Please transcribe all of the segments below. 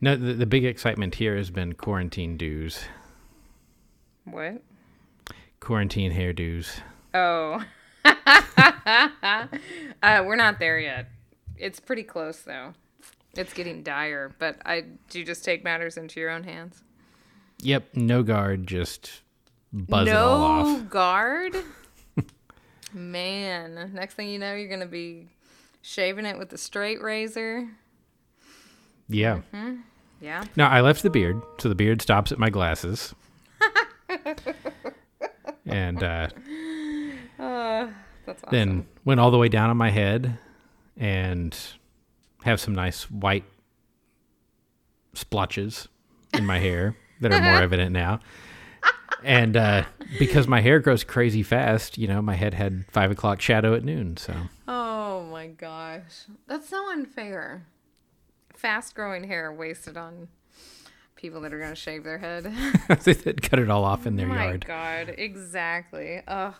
No, the, the big excitement here has been quarantine dues, What? quarantine hairdos. Oh. uh, we're not there yet. It's pretty close though. It's getting dire, but I do you just take matters into your own hands. Yep, no guard, just buzz it no all off. No guard. Man, next thing you know, you're gonna be shaving it with a straight razor. Yeah. Yeah. No, I left the beard, so the beard stops at my glasses. and uh, Uh, that's awesome. then went all the way down on my head and have some nice white splotches in my hair that are more evident now. And uh, because my hair grows crazy fast, you know, my head had five o'clock shadow at noon. So Oh my gosh. That's so unfair. Fast growing hair wasted on people that are going to shave their head. they cut it all off in their my yard. god, exactly. Ugh.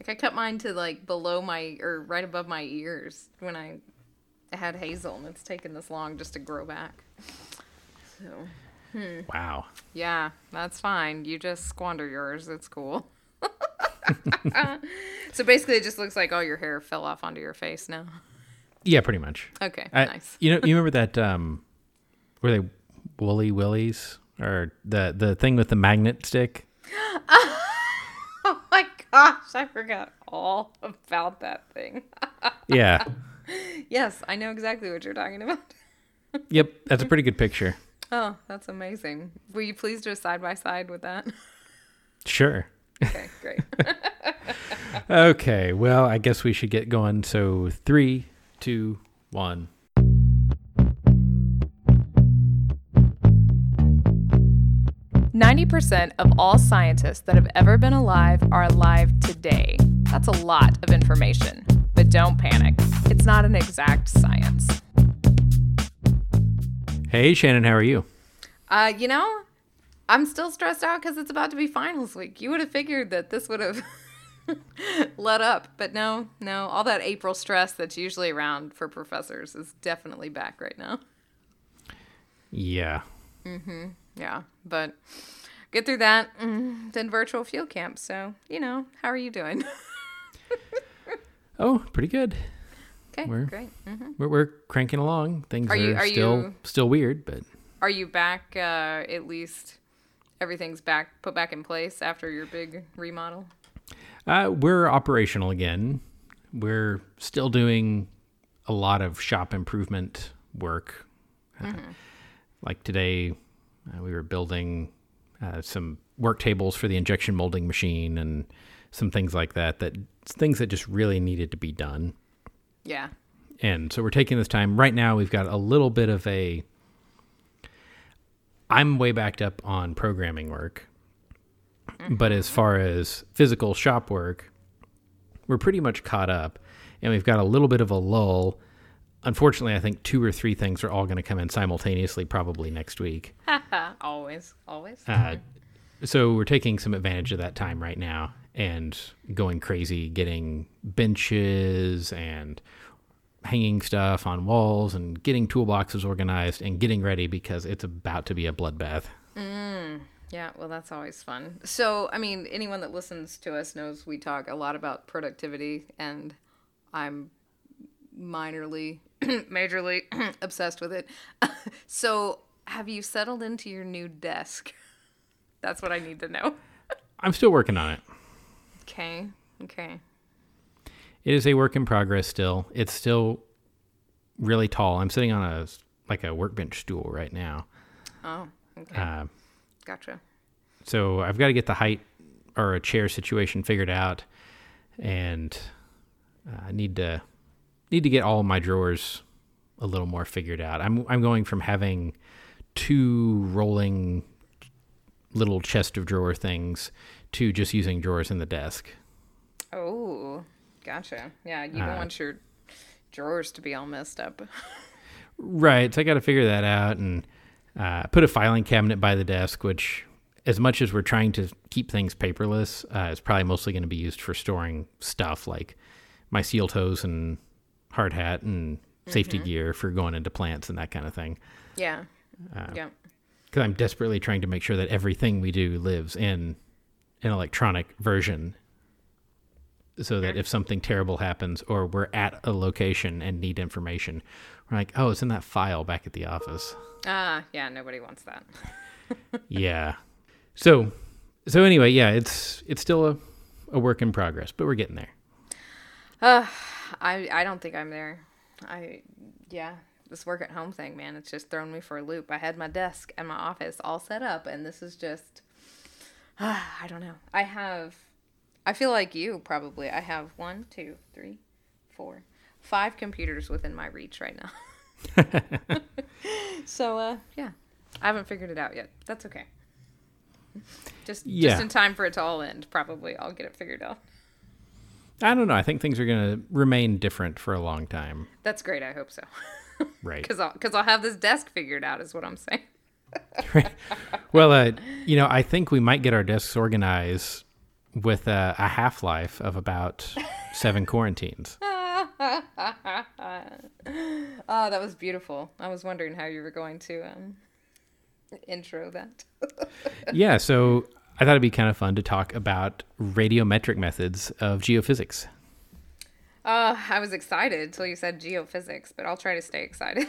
Like I cut mine to like below my or right above my ears when I had hazel and it's taken this long just to grow back. So, hmm. Wow. yeah, that's fine. You just squander yours. It's cool. so basically it just looks like all your hair fell off onto your face now. Yeah, pretty much. Okay, I- nice. You know, you remember that um, were they woolly willies or the the thing with the magnet stick? Oh my gosh, I forgot all about that thing. Yeah. yes, I know exactly what you're talking about. yep, that's a pretty good picture. Oh, that's amazing. Will you please do a side by side with that? Sure. Okay, great. Okay, well, I guess we should get going. So three, two, one. Ninety percent of all scientists that have ever been alive are alive today. That's a lot of information. But don't panic. It's not an exact science. Hey, Shannon, how are you? Uh, you know, I'm still stressed out because it's about to be finals week. You would have figured that this would have let up, but no, no. All that April stress that's usually around for professors is definitely back right now. Yeah. Mhm. Yeah, but get through that. mm, Then virtual field camp. So you know, how are you doing? Oh, pretty good. okay, We're- great. hmm We're, we're cranking along. Things Are are, you- are still you- still weird, but Are you back? Uh, at least everything's back, put back in place after your big remodel. Uh, we're operational again. We're still doing a lot of shop improvement work. Uh, like today, uh, we were building uh, some work tables for the injection molding machine and some things like that. That things that just really needed to be done. Yeah. And so we're taking this time. Right now, we've got a little bit of a. I'm way backed up on programming work. But as far as physical shop work, we're pretty much caught up. And we've got a little bit of a lull. Unfortunately, I think two or three things are all going to come in simultaneously, probably next week. always, always. Uh, so we're taking some advantage of that time right now and going crazy, getting benches and hanging stuff on walls and getting toolboxes organized and getting ready because it's about to be a bloodbath. Yeah, well, that's always fun. So, I mean, anyone that listens to us knows we talk a lot about productivity, and I'm minorly, majorly obsessed with it. so, have you settled into your new desk? That's what I need to know. I'm still working on it. Okay, okay. It is a work in progress still. It's still really tall. I'm sitting on a like a workbench stool right now. Oh, okay. Uh, gotcha. So I've got to get the height or a chair situation figured out, and uh, I need to need to get all my drawers a little more figured out. I'm I'm going from having two rolling little chest of drawer things to just using drawers in the desk. Oh, gotcha. Yeah, you don't Uh, want your drawers to be all messed up. Right. So I got to figure that out and uh, put a filing cabinet by the desk, which, as much as we're trying to keep things paperless, uh, is probably mostly going to be used for storing stuff like my steel toes and hard hat and safety gear for going into plants and that kind of thing. Yeah. yeah. because I'm desperately trying to make sure that everything we do lives in an electronic version so that if something terrible happens or we're at a location and need information, we're like, oh, it's in that file back at the office. Ah, yeah. Nobody wants that. yeah. So, so anyway, yeah, it's it's still a, a work in progress, but we're getting there. Uh, I I don't think I'm there. I yeah, this work at home thing, man, it's just thrown me for a loop. I had my desk and my office all set up, and this is just uh, I don't know. I have I feel like you probably. I have one, two, three, four, five computers within my reach right now. so uh yeah. I haven't figured it out yet. That's okay. Just Yeah. just in time for it to all end, probably. I'll get it figured out. I don't know. I think things are going to remain different for a long time, That's great. I hope so. right? Because I'll, cause I'll have this desk figured out, is what I'm saying. right. well, uh, you know, I think we might get our desks organized with a, a half life of about seven quarantines. Oh, that was beautiful. I was wondering how you were going to um, intro that. yeah, so I thought it'd be kind of fun to talk about radiometric methods of geophysics. Uh, I was excited until you said geophysics, but I'll try to stay excited.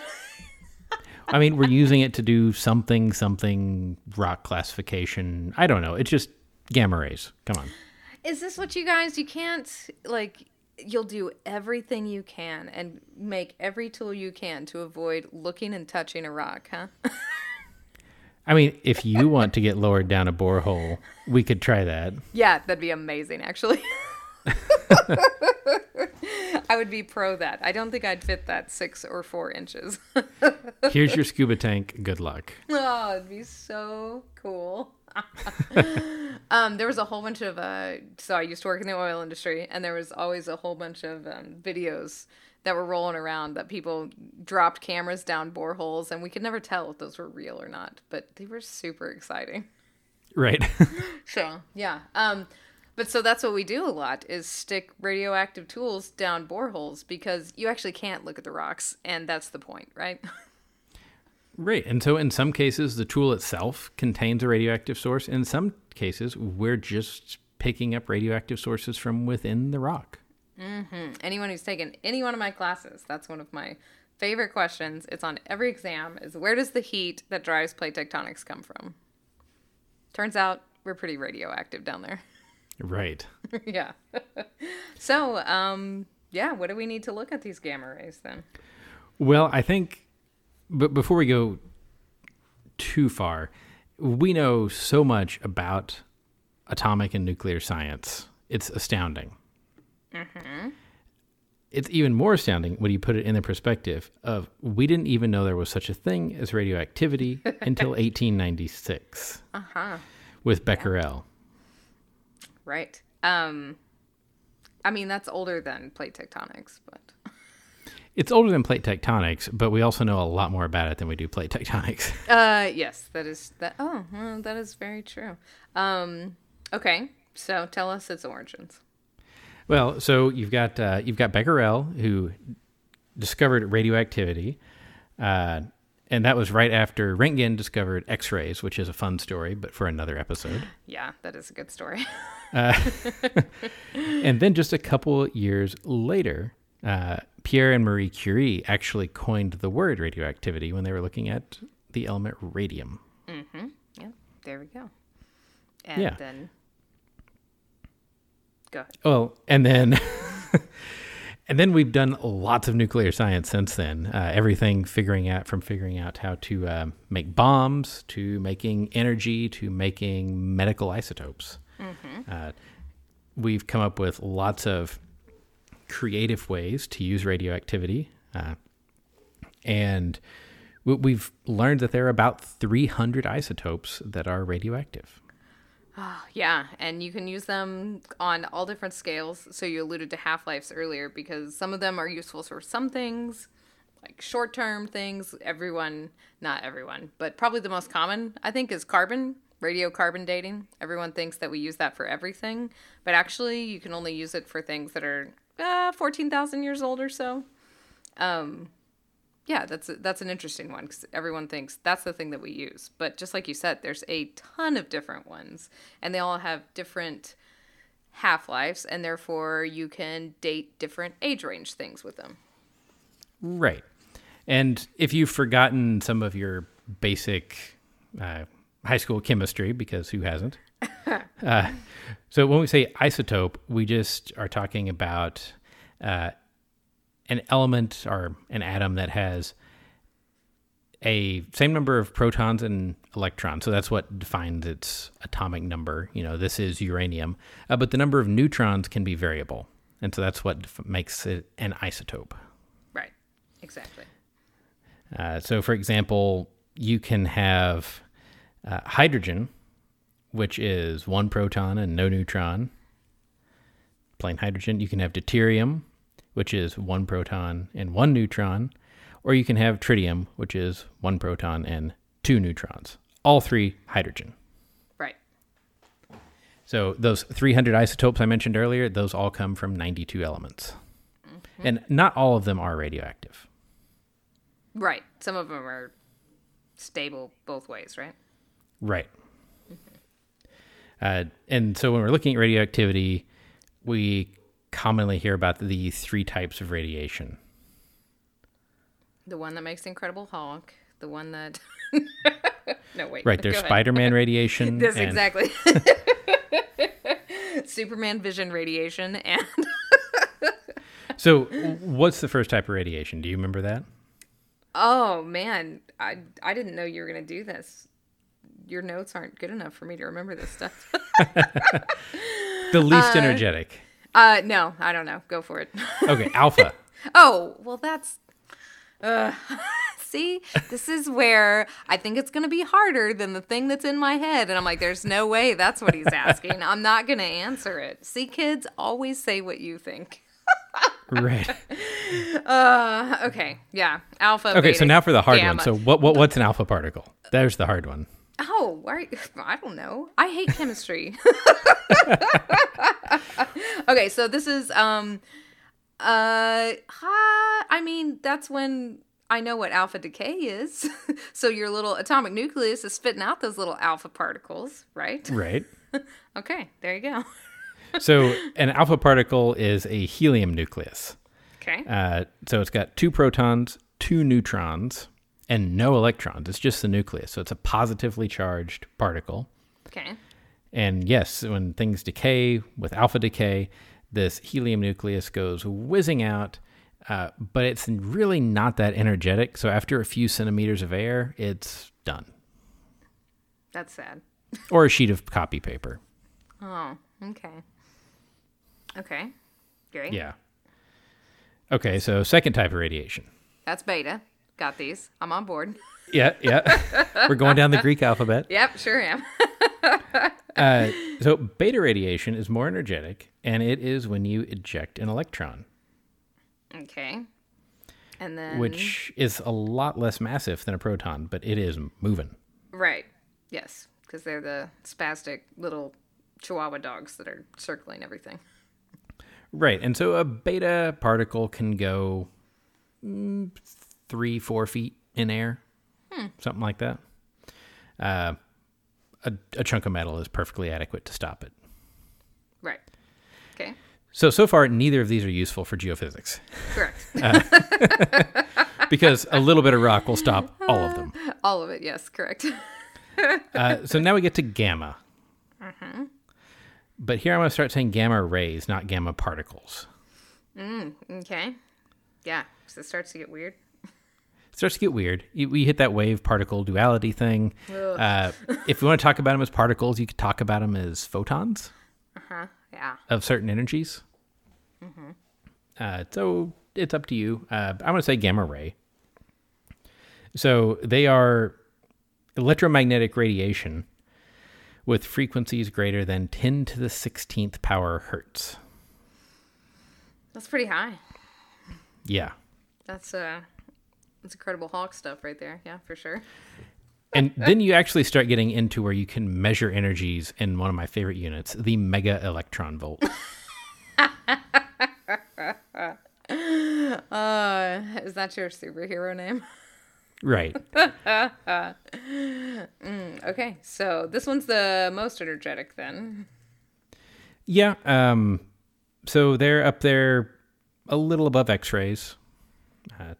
I mean, we're using it to do something, something rock classification. I don't know. It's just gamma rays. Come on. Is this what you guys? You can't like. You'll do everything you can and make every tool you can to avoid looking and touching a rock, huh? I mean, if you want to get lowered down a borehole, we could try that. yeah, that'd be amazing, actually. I would be pro that. I don't think I'd fit that six or four inches. Here's your scuba tank. Good luck. Oh, it'd be so cool. um, there was a whole bunch of uh, so I used to work in the oil industry, and there was always a whole bunch of um, videos that were rolling around that people dropped cameras down boreholes, and we could never tell if those were real or not, but they were super exciting. Right. So yeah, um, but so that's what we do a lot is stick radioactive tools down boreholes because you actually can't look at the rocks, and that's the point, right? right. And so in some cases, the tool itself contains a radioactive source. In some cases, we're just picking up radioactive sources from within the rock. Anyone who's taken any one of my classes, that's one of my favorite questions. It's on every exam is where does the heat that drives plate tectonics come from? Turns out we're pretty radioactive down there. Right. yeah. so, um yeah, what do we need to look at these gamma rays then? Well, I think, but before we go too far, we know so much about atomic and nuclear science. It's astounding. It's even more astounding when you put it in the perspective of we didn't even know there was such a thing as radioactivity until 1896 Uh-huh. with Becquerel. Right. Um I mean, that's older than plate tectonics, but It's older than plate tectonics, but we also know a lot more about it than we do plate tectonics. Uh, yes, that is that. Oh, well, that is very true. Um, okay, so tell us its origins. Well, so you've got uh, you've got Becquerel who discovered radioactivity, uh, and that was right after Röntgen discovered X-rays, which is a fun story, but for another episode. Yeah, that is a good story. and then just a couple years later, uh, Pierre and Marie Curie actually coined the word radioactivity when they were looking at the element radium. yeah, there we go. And Yeah. then go ahead. Well, and then and then we've done lots of nuclear science since then. Uh, everything figuring out from figuring out how to um, make bombs to making energy to making medical isotopes. Uh, we've come up with lots of creative ways to use radioactivity, uh, and we've learned that there are about 300 isotopes that are radioactive. Yeah, and you can use them on all different scales. So you alluded to half lives earlier because some of them are useful for some things, like short term things. Everyone, not everyone, but probably the most common, I think, is carbon, radiocarbon dating. Everyone thinks that we use that for everything, but actually, you can only use it for things that are uh, 14,000 years old or so. Um, yeah, that's a, that's an interesting one because everyone thinks that's the thing that we use. But just like you said, there's a ton of different ones, and they all have different half lives, and therefore you can date different age range things with them. Right. And if you've forgotten some of your basic uh, high school chemistry, because who hasn't? uh, so when we say isotope, we just are talking about uh, an element or an atom that has a same number of protons and electrons. So that's what defines its atomic number. You know, this is uranium, uh, but the number of neutrons can be variable, and so that's what def- makes it an isotope. Right. Exactly. Uh, so, for example, you can have uh, hydrogen, which is one proton and no neutron, plain hydrogen. You can have deuterium, which is one proton and one neutron, or you can have tritium, which is one proton and two neutrons. All three hydrogen. Right. So those 300 isotopes I mentioned earlier, those all come from 92 elements. And not all of them are radioactive. Right. Some of them are stable both ways, right? Right. Uh, and so when we're looking at radioactivity, we commonly hear about the three types of radiation. The one that makes Incredible Hulk, the one that. no, wait. Right. There's Spider Man radiation. This and- exactly. Superman vision radiation and So, what's the first type of radiation? Do you remember that? oh man, I I didn't know you were gonna do this. Your notes aren't good enough for me to remember this stuff. The least uh, energetic. Uh, no, I don't know. Go for it. Okay, alpha. Oh, well, that's. Uh, see, this is where I think it's going to be harder than the thing that's in my head. And I'm like, there's no way that's what he's asking. I'm not going to answer it. See, kids, always say what you think. right. Uh, okay, yeah. Alpha. Okay, so now for the hard gamma. one. So, what, what what's an alpha particle? There's the hard one. Oh, why, I don't know. I hate chemistry. okay, so this is um uh ha, I mean, that's when I know what alpha decay is. so your little atomic nucleus is spitting out those little alpha particles, right? Right. Okay, there you go. So, an alpha particle is a helium nucleus. Okay. Uh, so, it's got two protons, two neutrons, and no electrons. It's just the nucleus. So, it's a positively charged particle. Okay. And yes, when things decay with alpha decay, this helium nucleus goes whizzing out, uh, but it's really not that energetic. So after a few centimeters of air, it's done. That's sad. Or a sheet of copy paper. Oh, okay. Okay. Great. Yeah. Okay, so second type of radiation. That's beta. Got these. I'm on board. Yeah, yeah. We're going down the Greek alphabet. Yep, sure am. Uh, so beta radiation is more energetic, and it is when you eject an electron, Okay. And then which is a lot less massive than a proton, but it is moving. Right. Yes, because they're the spastic little Chihuahua dogs that are circling everything. Right. And so a beta particle can go mm, three, four feet in air, something like that. Uh, a, a chunk of metal is perfectly adequate to stop it. Right. Okay. So, so far, neither of these are useful for geophysics Correct. because a little bit of rock will stop all of them. All of it. Yes. Correct. Uh, so now we get to gamma. But here I'm going to start saying gamma rays, not gamma particles. okay. Yeah. So it starts to get weird. It starts to get weird. You, we hit that wave particle duality thing. Uh, if we want to talk about them as particles, you could talk about them as photons Huh. Yeah. of certain energies. Uh, so it's up to you. Uh, I'm going to say gamma ray. So they are electromagnetic radiation with frequencies greater than 10 to the 16th power hertz. That's pretty high. Yeah. That's uh, that's incredible Hulk stuff right there. Yeah, for sure. And then you actually start getting into where you can measure energies in one of my favorite units, the mega electron volt. Uh, is that your superhero name? Right. Okay, so this one's the most energetic then. Yeah. Um, so they're up there a little above X rays. Uh,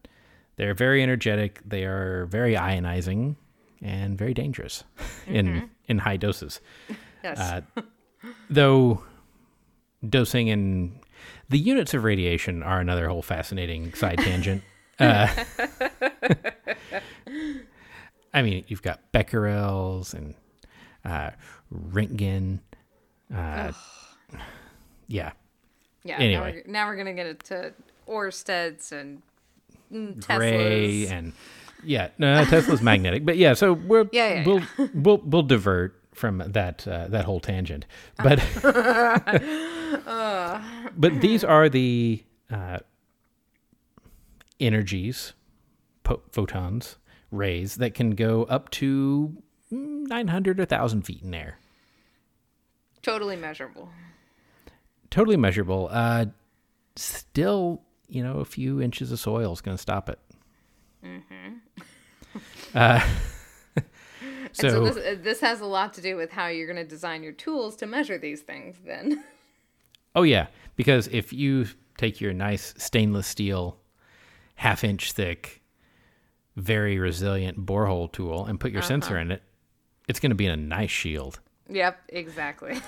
they're very energetic. They are very ionizing and very dangerous in in high doses. Yes. Uh, though dosing and the units of radiation are another whole fascinating side tangent. Uh, I mean, you've got becquerels and uh, Röntgen. Uh, yeah. yeah. anyway. Now we're, now we're gonna get into Oersteds and gray Teslas. and yeah, no, Tesla's magnetic, but yeah. So we're Yeah, yeah, we'll we'll we'll divert from that uh, that whole tangent, but but these are the uh, energies, po- photons, rays that can go up to nine hundred or thousand feet in air. totally measurable. Totally measurable. Uh, still, you know, a few inches of soil is going to stop it. Uh, And so, so, this, uh, this has a lot to do with how you're gonna design your tools to measure these things. Then. oh yeah, because if you take your nice stainless steel, half inch thick, very resilient borehole tool and put your sensor in it, it's going to be in a nice shield. Yep, exactly.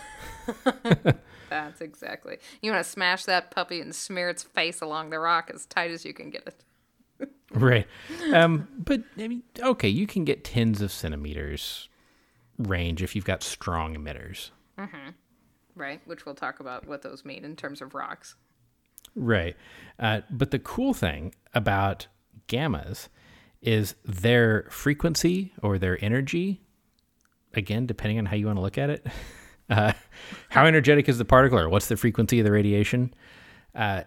That's exactly. You want to smash that puppy and smear its face along the rock as tight as you can get it. Right. Um, but I mean, okay, you can get tens of centimeters range if you've got strong emitters. Right, which we'll talk about what those mean in terms of rocks. Right. Uh, but the cool thing about gammas is their frequency or their energy, again, depending on how you want to look at it. Uh, how energetic is the particle or what's the frequency of the radiation? Uh,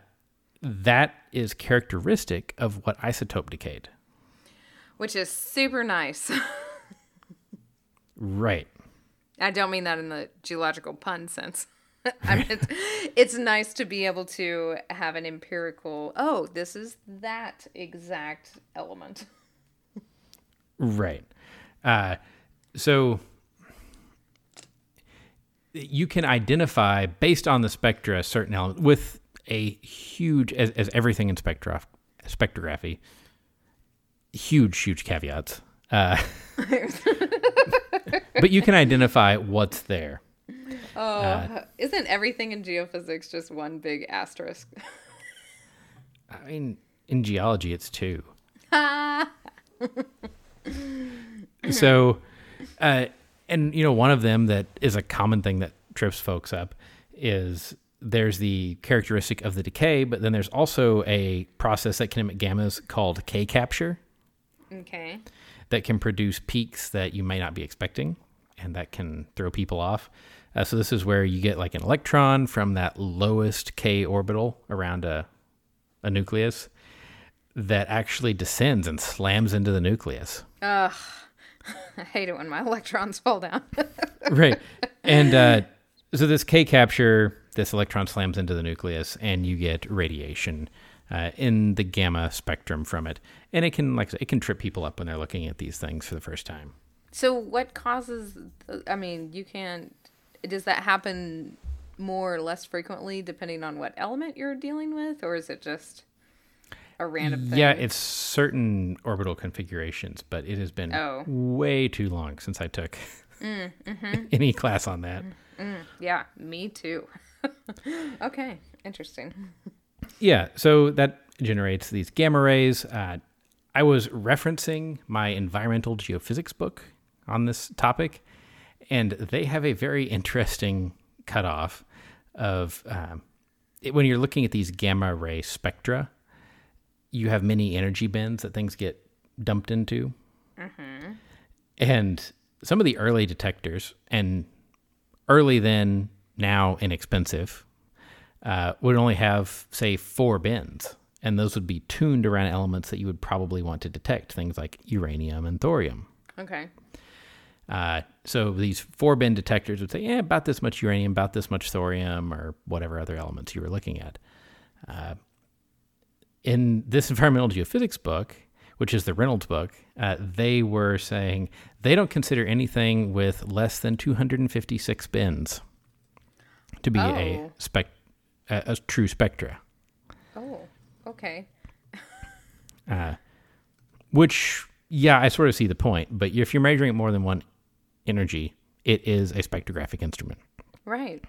that is characteristic of what isotope decayed. Which is super nice. Right. I don't mean that in the geological pun sense. I mean, it's, it's nice to be able to have an empirical, oh, this is that exact element. Right. Uh, so you can identify based on the spectra a certain element with a huge, as, as everything in spectro, spectrography, huge, huge caveats. Uh, but you can identify what's there. Oh, isn't everything in geophysics just one big asterisk? I mean, in geology, it's two. so, uh, and you know, one of them that is a common thing that trips folks up is there's the characteristic of the decay, but then there's also a process that can emit gammas called K capture okay. that can produce peaks that you may not be expecting and that can throw people off. Uh, so this is where you get like an electron from that lowest K orbital around a, a nucleus that actually descends and slams into the nucleus. Ugh. I hate it when my electrons fall down. right. And uh, so this K capture, this electron slams into the nucleus, and you get radiation uh, in the gamma spectrum from it. And it can, like, it can trip people up when they're looking at these things for the first time. so, what causes, I mean, you can't, does that happen more or less frequently depending on what element you're dealing with? Or is it just a random thing? Yeah, it's certain orbital configurations, but it has been Oh. way too long since I took any class on that. Yeah, me too. okay, interesting. Yeah, so that generates these gamma rays. Uh, I was referencing my environmental geophysics book on this topic, and they have a very interesting cutoff of um, it, when you're looking at these gamma ray spectra, you have many energy bins that things get dumped into. And some of the early detectors, and early then, now inexpensive, uh, would only have, say, four bins. And those would be tuned around elements that you would probably want to detect, things like uranium and thorium. Okay. Uh, so these four bin detectors would say, yeah, about this much uranium, about this much thorium, or whatever other elements you were looking at. Uh, in this environmental geophysics book, which is the Reynolds book, uh, they were saying they don't consider anything with less than 256 bins to be a Oh. spec a, a true spectra. Oh, okay. Which, yeah, I sort of see the point. But if you're measuring more than one energy, it is a spectrographic instrument. Right.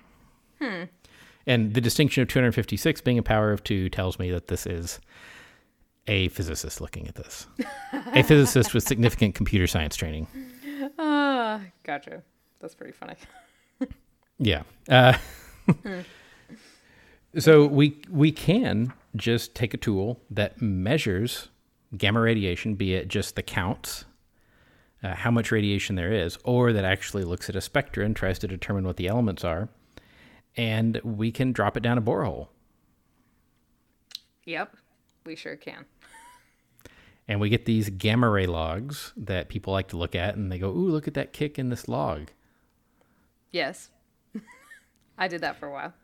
And the distinction of 256 being a power of two tells me that this is a physicist looking at this. a physicist with significant computer science training. Ah, gotcha. That's pretty funny. Yeah. Uh, so we we can just take a tool that measures gamma radiation, be it just the counts, uh, how much radiation there is, or that actually looks at a spectra and tries to determine what the elements are, and we can drop it down a borehole. Yep, we sure can. And we get these gamma ray logs that people like to look at, and they go, "Ooh, look at that kick in this log." Yes. I did that for a while.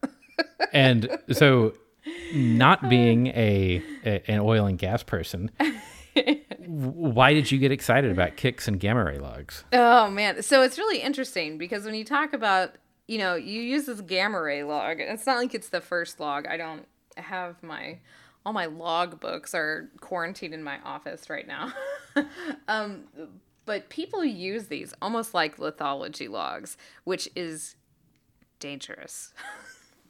And so, not uh. being a, a an oil and gas person, why did you get excited about kicks and gamma ray logs? Oh man, so it's really interesting because when you talk about, you know, you use this gamma ray log. It's not like it's the first log. I don't have my all my log books are quarantined in my office right now. um, but people use these almost like lithology logs, which is dangerous.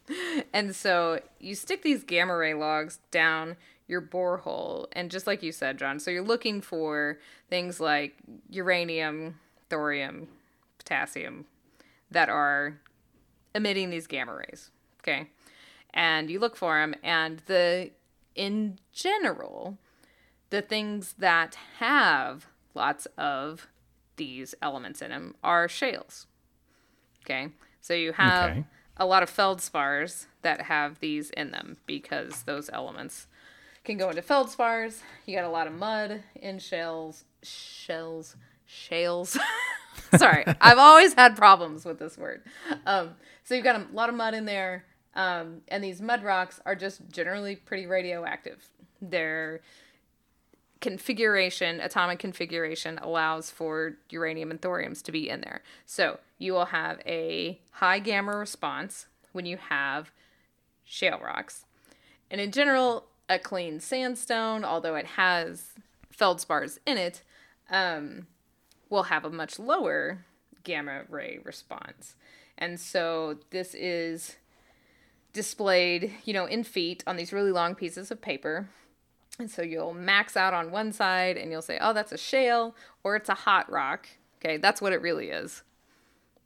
and so you stick these gamma ray logs down your borehole and just like you said john so you're looking for things like uranium thorium potassium that are emitting these gamma rays okay and you look for them and the in general the things that have lots of these elements in them are shales okay so you have Okay. a lot of feldspars that have these in them because those elements can go into feldspars. You got a lot of mud in shells, shells, shales. Sorry, I've always had problems with this word. Um, so you've got a lot of mud in there, um, and these mud rocks are just generally pretty radioactive. Their configuration, atomic configuration, allows for uranium and thoriums to be in there. So you will have a high gamma response when you have shale rocks. And in general, a clean sandstone, although it has feldspars in it, um, will have a much lower gamma ray response. And so this is displayed, you know, in feet on these really long pieces of paper. And so you'll max out on one side and you'll say, oh, that's a shale or it's a hot rock. Okay, that's what it really is.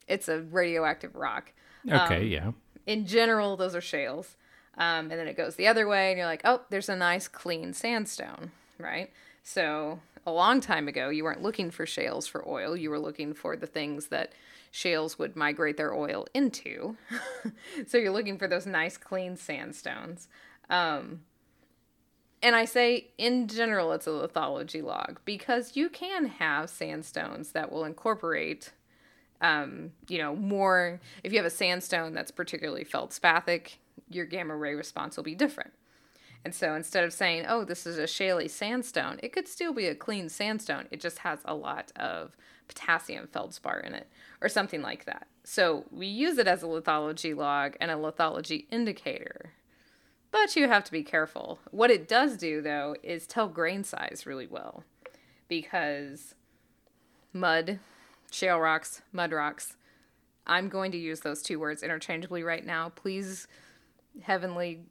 It's a radioactive rock Okay, yeah. in general, those are shales. Um, and then it goes the other way, and you're like, oh, there's a nice clean sandstone, right? So a long time ago, you weren't looking for shales for oil. You were looking for the things that shales would migrate their oil into. so you're looking for those nice clean sandstones. Um, and I say in general, it's a lithology log because you can have sandstones that will incorporate um, you know, more if you have a sandstone that's particularly feldspathic, your gamma ray response will be different. And so instead of saying, oh, this is a shaly sandstone, it could still be a clean sandstone. It just has a lot of potassium feldspar in it or something like that. So we use it as a lithology log and a lithology indicator. But you have to be careful. What it does do, though, is tell grain size really well because mud, shale rocks, mud rocks. I'm going to use those two words interchangeably right now. Please, heavenly,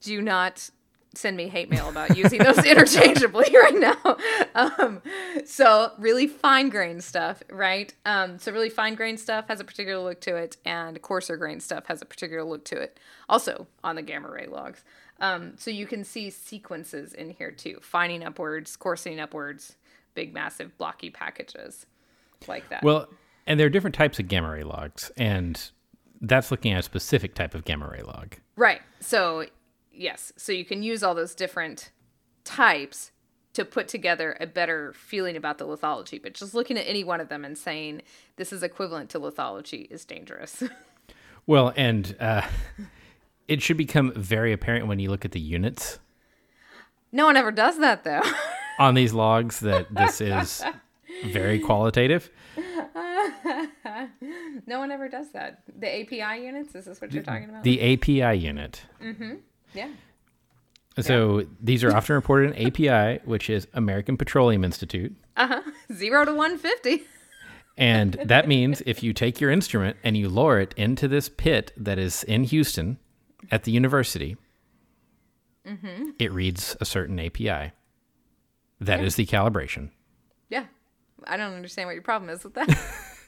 do not send me hate mail about using those interchangeably right now. Um, so, really fine grain stuff, right? Um, so, really fine grain stuff has a particular look to it, and coarser grain stuff has a particular look to it. Also, on the gamma ray logs. Um, so, you can see sequences in here too fining upwards, coarsening upwards, big, massive, blocky packages like that. Well, and there are different types of gamma ray logs, and that's looking at a specific type of gamma ray log. Right. So, yes. So you can use all those different types to put together a better feeling about the lithology. But just looking at any one of them and saying this is equivalent to lithology is dangerous. Well, and uh, it should become very apparent when you look at the units. No one ever does that though. on these logs that this is very qualitative. no one ever does that. The API units. Is this what you're talking about? The API unit. Yeah. So these are often reported in API, which is American Petroleum Institute. Uh huh. Zero to one fifty. And that means if you take your instrument and you lower it into this pit that is in Houston at the university, it reads a certain API. That is the calibration. Yeah. I don't understand what your problem is with that.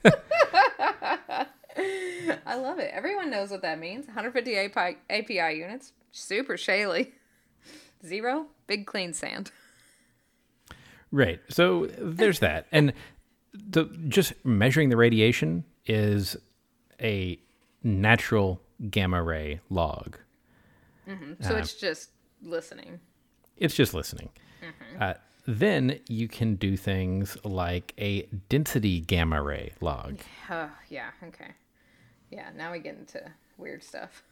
I love it. Everyone knows what that means. 150 API, API units, super shaly. Zero, big clean sand. Right. So there's that. And the just measuring the radiation is a natural gamma ray log. So it's just listening. It's just listening. Uh, then you can do things like a density gamma ray log. Oh, yeah, okay. Yeah, now we get into weird stuff.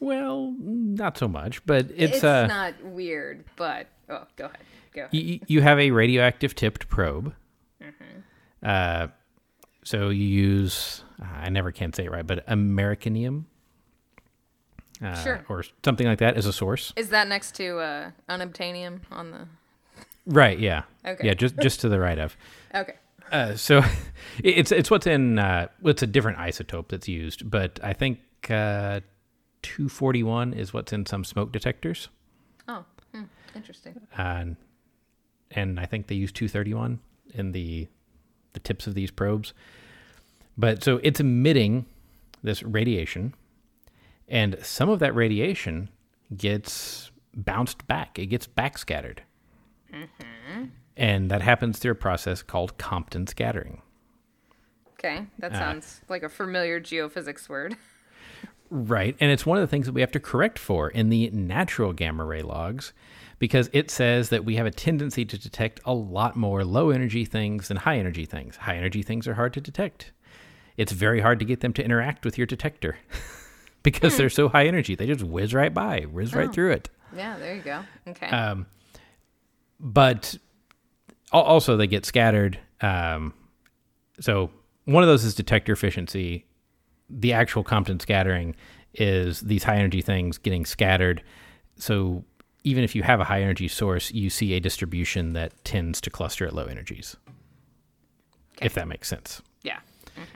Well, not so much, but it's, It's, uh, not weird, but oh, go ahead. Go ahead. you, you have a radioactive tipped probe. Uh, so you use, I never can say it right, but Americanium. Uh, Sure. Or something like that as a source. Is that next to uh, unobtainium on the? Right. Yeah. Okay. Yeah. Just just to the right of. Okay. Uh, so it's it's what's in uh, it's a different isotope that's used, but I think uh, 241 is what's in some smoke detectors, Oh, hmm, interesting. and and I think they use 231 in the the tips of these probes. But so it's emitting this radiation, and some of that radiation gets bounced back. It gets backscattered. And that happens through a process called Compton scattering. Okay, that sounds like a familiar geophysics word. Right. And it's one of the things that we have to correct for in the natural gamma ray logs because it says that we have a tendency to detect a lot more low energy things than high energy things. High energy things are hard to detect. It's very hard to get them to interact with your detector because they're so high energy. They just whiz right by, whiz right through it. Yeah, there you go. Okay. Um, but also they get scattered. Um, so one of those is detector efficiency. The actual Compton scattering is these high energy things getting scattered. So even if you have a high energy source, you see a distribution that tends to cluster at low energies. If that makes sense. yeah.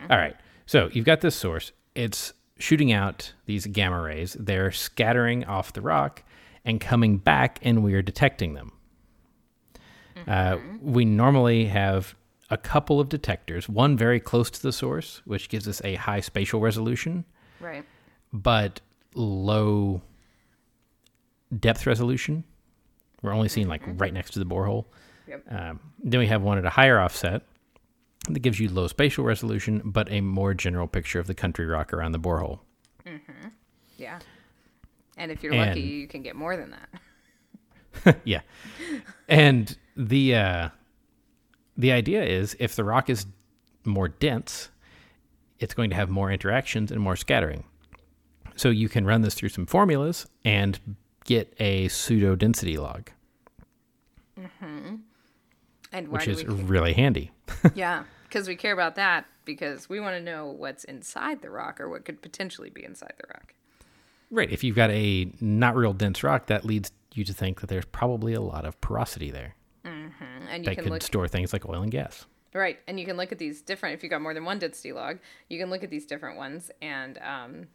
All right. So you've got this source. It's shooting out these gamma rays. They're scattering off the rock and coming back, and we are detecting them. Uh, we normally have a couple of detectors, one very close to the source, which gives us a high spatial resolution, Right. but low depth resolution. We're only seeing like right next to the borehole. Yep. Um, then we have one at a higher offset that gives you low spatial resolution, but a more general picture of the country rock around the borehole. Yeah. And if you're lucky, you can get more than that. yeah. And the uh, the idea is if the rock is more dense, it's going to have more interactions and more scattering. So you can run this through some formulas and get a pseudo density log, mm-hmm. And why which is really handy. yeah, because we care about that because we want to know what's inside the rock or what could potentially be inside the rock. Right. If you've got a not real dense rock, that leads you to think that there's probably a lot of porosity there And you that can could look store things like oil and gas. right, and you can look at these different. If you got more than one density log, you can look at these different ones and um,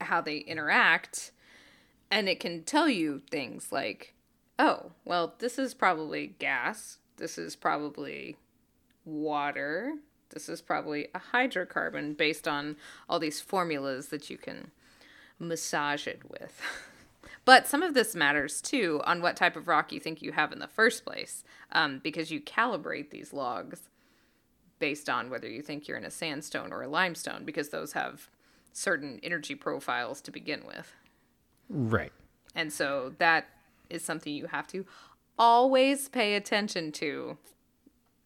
how they interact, and it can tell you things like, oh, well, this is probably gas. This is probably water. This is probably a hydrocarbon based on all these formulas that you can massage it with. But some of this matters too on what type of rock you think you have in the first place, um, because you calibrate these logs based on whether you think you're in a sandstone or a limestone, because those have certain energy profiles to begin with. Right. And so that is something you have to always pay attention to,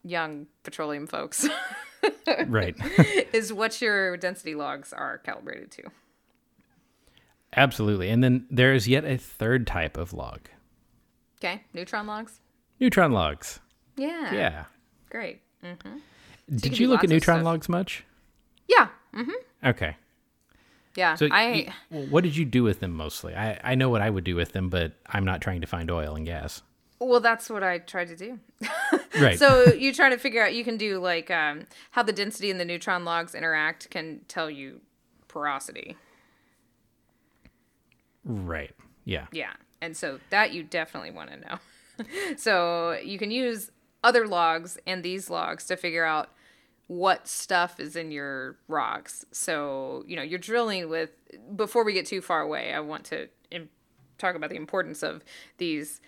young petroleum folks, Right. is what your density logs are calibrated to. Absolutely. And then there is yet a third type of log. Okay, neutron logs. Neutron logs. Yeah. Yeah. Great. Did can you look at neutron logs much? Yeah. Okay. Yeah. So I. y- what did you do with them mostly? I, I know what I would do with them, but I'm not trying to find oil and gas. Well, that's what I tried to do. Right. So you try to figure out. You can do like um, how the density and the neutron logs interact can tell you porosity. Right. Yeah. Yeah. And so that you definitely want to know. so you can use other logs and these logs to figure out what stuff is in your rocks. So, you know, you're drilling with, before we get too far away, I want to im- talk about the importance of these,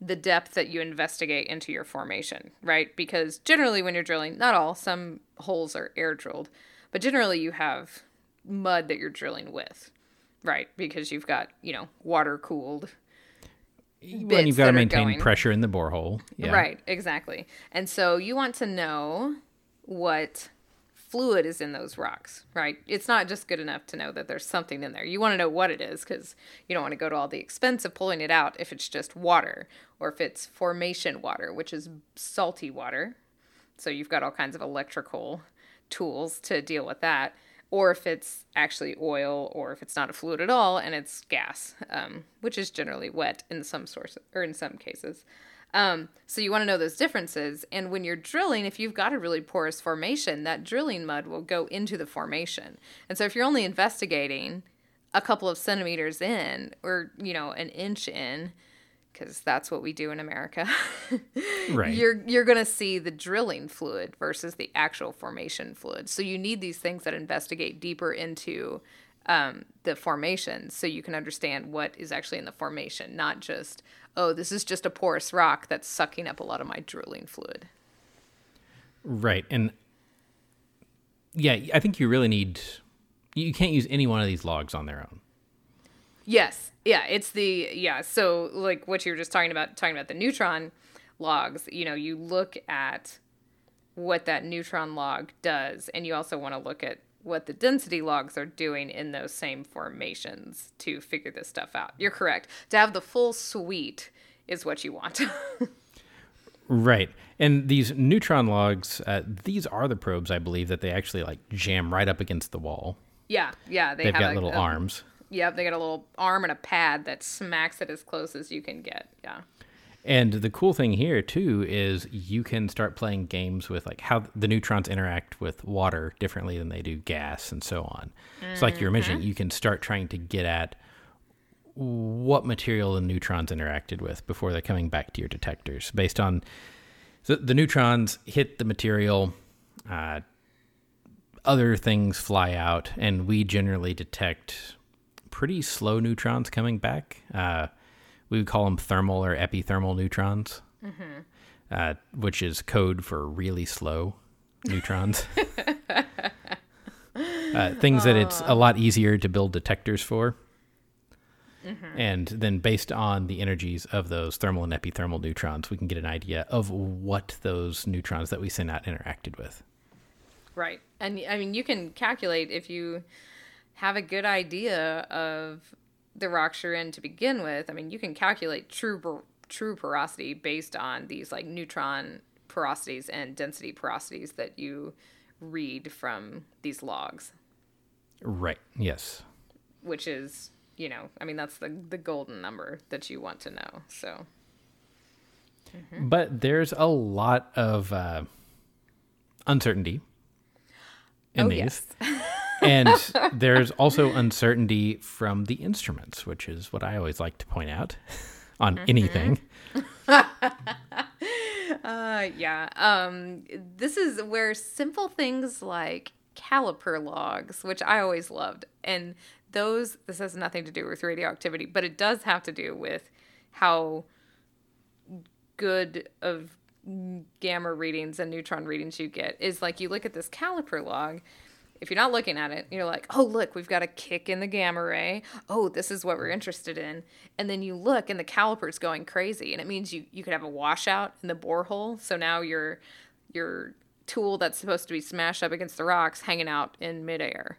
the depth that you investigate into your formation, right? Because generally when you're drilling, not all, some holes are air drilled, but generally you have mud that you're drilling with, right? Because you've got, you know, water cooled and you've got to maintain pressure in the borehole. Yeah. Right, exactly. And so you want to know what fluid is in those rocks, right? It's not just good enough to know that there's something in there. You want to know what it is because you don't want to go to all the expense of pulling it out if it's just water or if it's formation water, which is salty water. So you've got all kinds of electrical tools to deal with that. Or if it's actually oil, or if it's not a fluid at all and it's gas, um, which is generally wet in some sources or in some cases. Um, so you want to know those differences. And when you're drilling, if you've got a really porous formation, that drilling mud will go into the formation. And so if you're only investigating a couple of centimeters in, or you know, an inch in, because that's what we do in America. Right. You're you're gonna see the drilling fluid versus the actual formation fluid. So you need these things that investigate deeper into um, the formation, so you can understand what is actually in the formation, not just oh, this is just a porous rock that's sucking up a lot of my drilling fluid. Right. And yeah, I think you really need. You can't use any one of these logs on their own. Yes. Yeah, it's the yeah, so like what you were just talking about talking about the neutron logs, you know, you look at what that neutron log does and you also want to look at what the density logs are doing in those same formations to figure this stuff out. You're correct. To have the full suite is what you want. Right. And these neutron logs, uh, these are the probes, I believe, that they actually like jam right up against the wall. yeah, yeah, they They've have got little a- arms. Yep, they got a little arm and a pad that smacks it as close as you can get. Yeah. And the cool thing here too is you can start playing games with like how the neutrons interact with water differently than they do gas and so on. So like you're mentioning, you can start trying to get at what material the neutrons interacted with before they're coming back to your detectors based on the, the neutrons hit the material uh, other things fly out and we generally detect pretty slow neutrons coming back. Uh, we would call them thermal or epithermal neutrons uh, which is code for really slow neutrons. Uh, things that it's a lot easier to build detectors for. And then based on the energies of those thermal and epithermal neutrons, we can get an idea of what those neutrons that we send out interacted with. Right. And I mean, you can calculate if you have a good idea of the rocks you're in to begin with. I mean, you can calculate true true porosity based on these like neutron porosities and density porosities that you read from these logs, Right. Yes. which is, you know, I mean, that's the the golden number that you want to know. So, But there's a lot of uh, uncertainty in Oh, these. yes. and there's also uncertainty from the instruments, which is what I always like to point out on anything. Uh, yeah. Um, this is where simple things like caliper logs, which I always loved, and those, this has nothing to do with radioactivity, but it does have to do with how good of gamma readings and neutron readings you get is like you look at this caliper log if you're not looking at it you're like oh look we've got a kick in the gamma ray. Oh this is what we're interested in. And then you look and the caliper's going crazy and it means you you could have a washout in the borehole. So now your your tool that's supposed to be smashed up against the rocks hanging out in midair.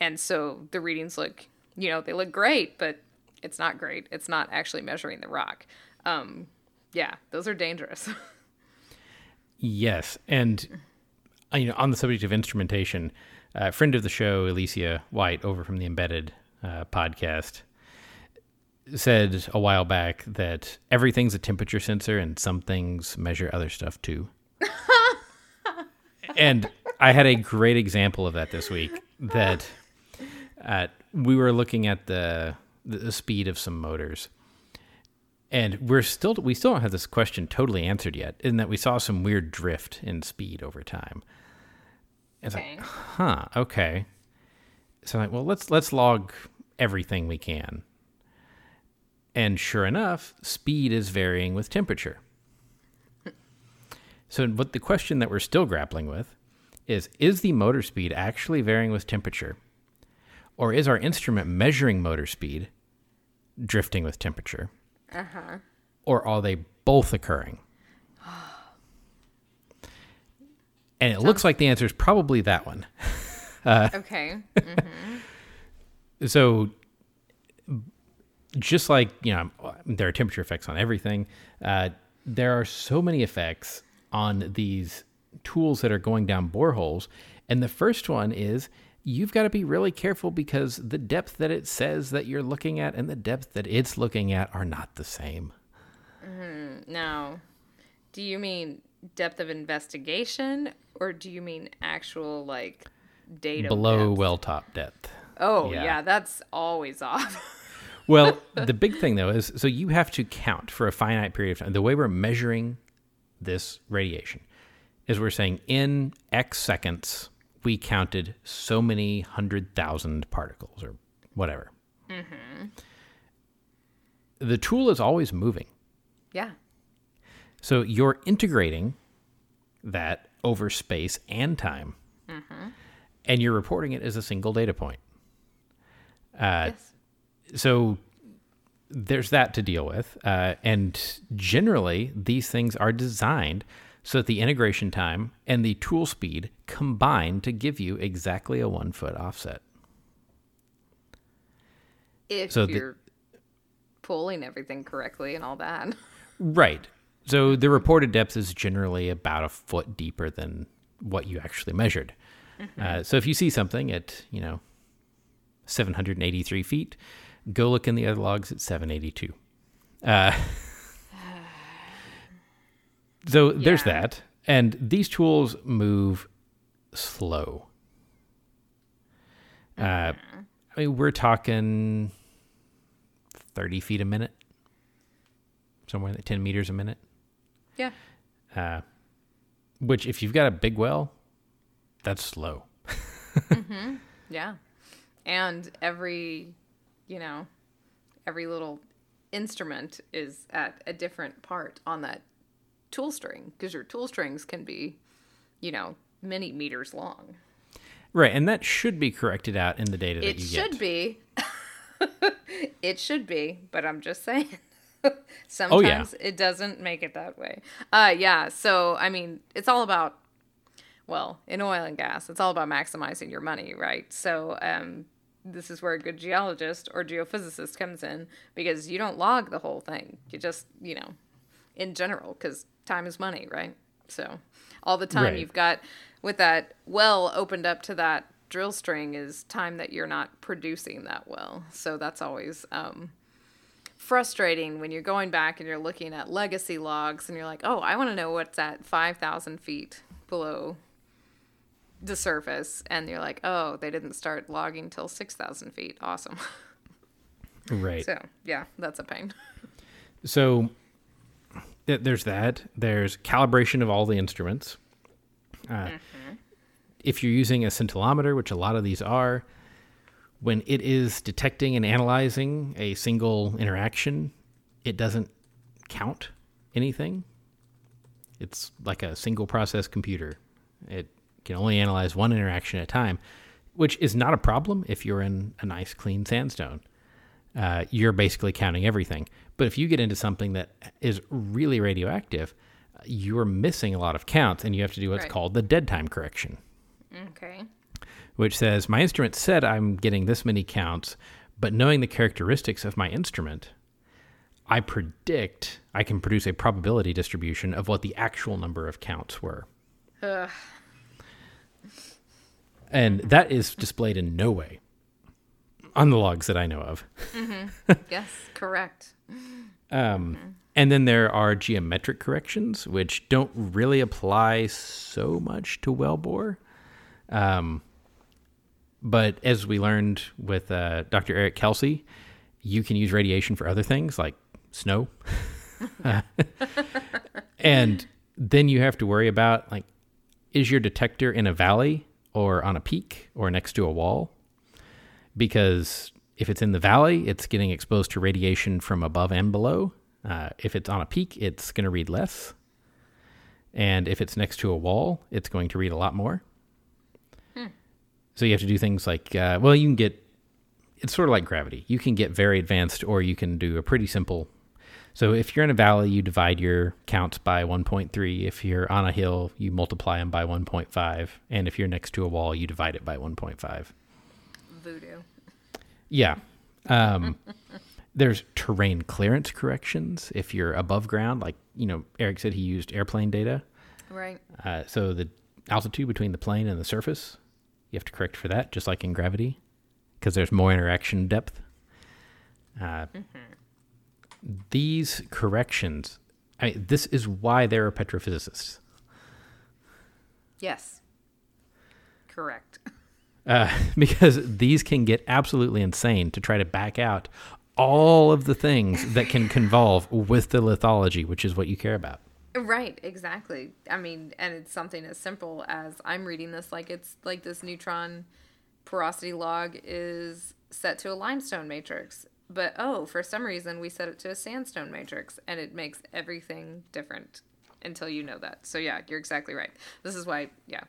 And so the readings look you know they look great but it's not great. It's not actually measuring the rock. Um, Yeah, those are dangerous. Yes, and uh, you know, on the subject of instrumentation, a friend of the show, Elecia White, over from the Embedded uh, podcast, said a while back that everything's a temperature sensor, and some things measure other stuff too. and I had a great example of that this week. That uh, we were looking at the the speed of some motors and we're still we still don't have this question totally answered yet in that we saw some weird drift in speed over time it's Okay. like huh okay so I'm like well let's let's log everything we can and sure enough speed is varying with temperature so but the question that we're still grappling with is is the motor speed actually varying with temperature or is our instrument measuring motor speed drifting with temperature Uh huh. or are they both occurring? And it looks like the answer is probably that one. okay. So, just like, you know, there are temperature effects on everything, uh, there are so many effects on these tools that are going down boreholes. And the first one is you've got to be really careful because the depth that it says that you're looking at and the depth that it's looking at are not the same. Now, do you mean depth of investigation or do you mean actual like data Below depth? well top depth. Oh, yeah. yeah. that's always off. Well, the big thing though is so you have to count for a finite period of time. The way we're measuring this radiation is we're saying in X seconds we counted so many hundred thousand particles or whatever. Mm-hmm. The tool is always moving. yeah. So you're integrating that over space and time, and you're reporting it as a single data point. Uh, yes. so there's that to deal with. Uh, and generally, these things are designed so that the integration time and the tool speed combine to give you exactly a one foot offset. If so the- you're pulling everything correctly and all that. Right. So the reported depth is generally about a foot deeper than what you actually measured. Uh, so if you see something at, you know, 783 feet, go look in the other logs at 782. Uh, so there's that. And these tools move slow. Uh, I mean, we're talking 30 feet a minute, somewhere like 10 meters a minute. Yeah. Uh, which, if you've got a big well, that's slow. Yeah. And every, you know, every little instrument is at a different part on that tool string because your tool strings can be, you know, many meters long. Right, and that should be corrected out in the data that It you get. It should be. it should be, but I'm just saying. Oh, Sometimes it doesn't make it that way. Uh yeah, so I mean, it's all about well, in oil and gas, it's all about maximizing your money, right? So, um this is where a good geologist or geophysicist comes in because you don't log the whole thing. You just, you know, in general cuz time is money, right? So, all the time Right. you've got with that well opened up to that drill string is time that you're not producing that well. So that's always um, frustrating when you're going back and you're looking at legacy logs and you're like, oh, I want to know what's at 5,000 feet below the surface. And you're like, oh, they didn't start logging till 6,000 feet. Awesome. Right. so, yeah, that's a pain. So th- there's that. There's calibration of all the instruments. Uh, If you're using a scintillometer, which a lot of these are, when it is detecting and analyzing a single interaction, it doesn't count anything. It's like a single process computer. It can only analyze one interaction at a time, which is not a problem if you're in a nice clean sandstone uh, you're basically counting everything. But if you get into something that is really radioactive, you're missing a lot of counts, and you have to do what's Right. called the dead time correction, Okay. Which says my instrument said I'm getting this many counts, but knowing the characteristics of my instrument, I predict I can produce a probability distribution of what the actual number of counts were. Ugh. And that is displayed in no way on the logs that I know of. yes, correct. Um, and then there are geometric corrections, which don't really apply so much to well bore. Um, but as we learned with uh, Dr. Eric Kelsey, you can use radiation for other things like snow. and then you have to worry about like, is your detector in a valley or on a peak or next to a wall? Because if it's in the valley, it's getting exposed to radiation from above and below. Uh, if it's on a peak, it's going to read less. And if it's next to a wall, it's going to read a lot more. So you have to do things like, uh, well, you can get, it's sort of like gravity. You can get very advanced, or you can do a pretty simple. So if you're in a valley, you divide your counts by 1.3. If you're on a hill, you multiply them by 1.5. And if you're next to a wall, you divide it by 1.5. Voodoo. Yeah. Um, there's terrain clearance corrections if you're above ground. Like, you know, Eric said he used airplane data. Right. Uh, so the altitude between the plane and the surface, you have to correct for that, just like in gravity, because there's more interaction depth. Uh, These corrections, I mean, this is why there are petrophysicists. Yes. Correct. uh, because these can get absolutely insane to try to back out all of the things that can convolve with the lithology, which is what you care about. Right, exactly. I mean, and it's something as simple as I'm reading this like it's like this neutron porosity log is set to a limestone matrix. But oh, for some reason we set it to a sandstone matrix and it makes everything different until you know that. So yeah, you're exactly right. This is why, yeah.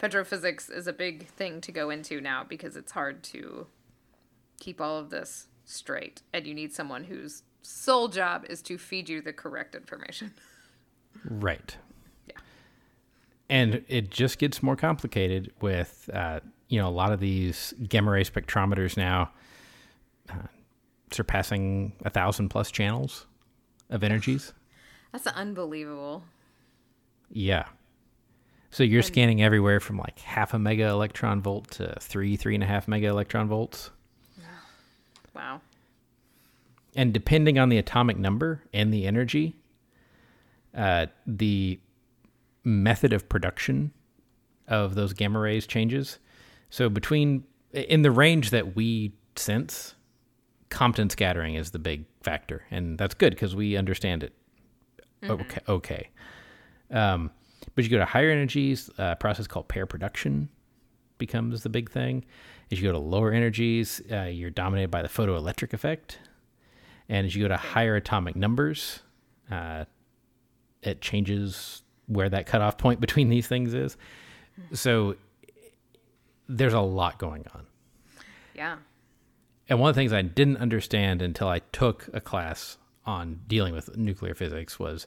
Petrophysics is a big thing to go into now because it's hard to keep all of this straight and you need someone whose sole job is to feed you the correct information. Right. Yeah. And it just gets more complicated with, uh, you know, a lot of these gamma ray spectrometers now uh, surpassing a thousand plus channels of energies. That's unbelievable. Yeah. So you're scanning everywhere from like half a mega electron volt to three, three and a half mega electron volts. Wow. and depending on the atomic number and the energy, uh, the method of production of those gamma rays changes. So between in the range that we sense, Compton scattering is the big factor, and that's good because we understand it. Okay, okay. Um, but you go to higher energies, a process called pair production becomes the big thing. As you go to lower energies, uh, you're dominated by the photoelectric effect. And as you go to higher atomic numbers, uh, it changes where that cutoff point between these things is. So there's a lot going on. Yeah. And one of the things I didn't understand until I took a class on dealing with nuclear physics was,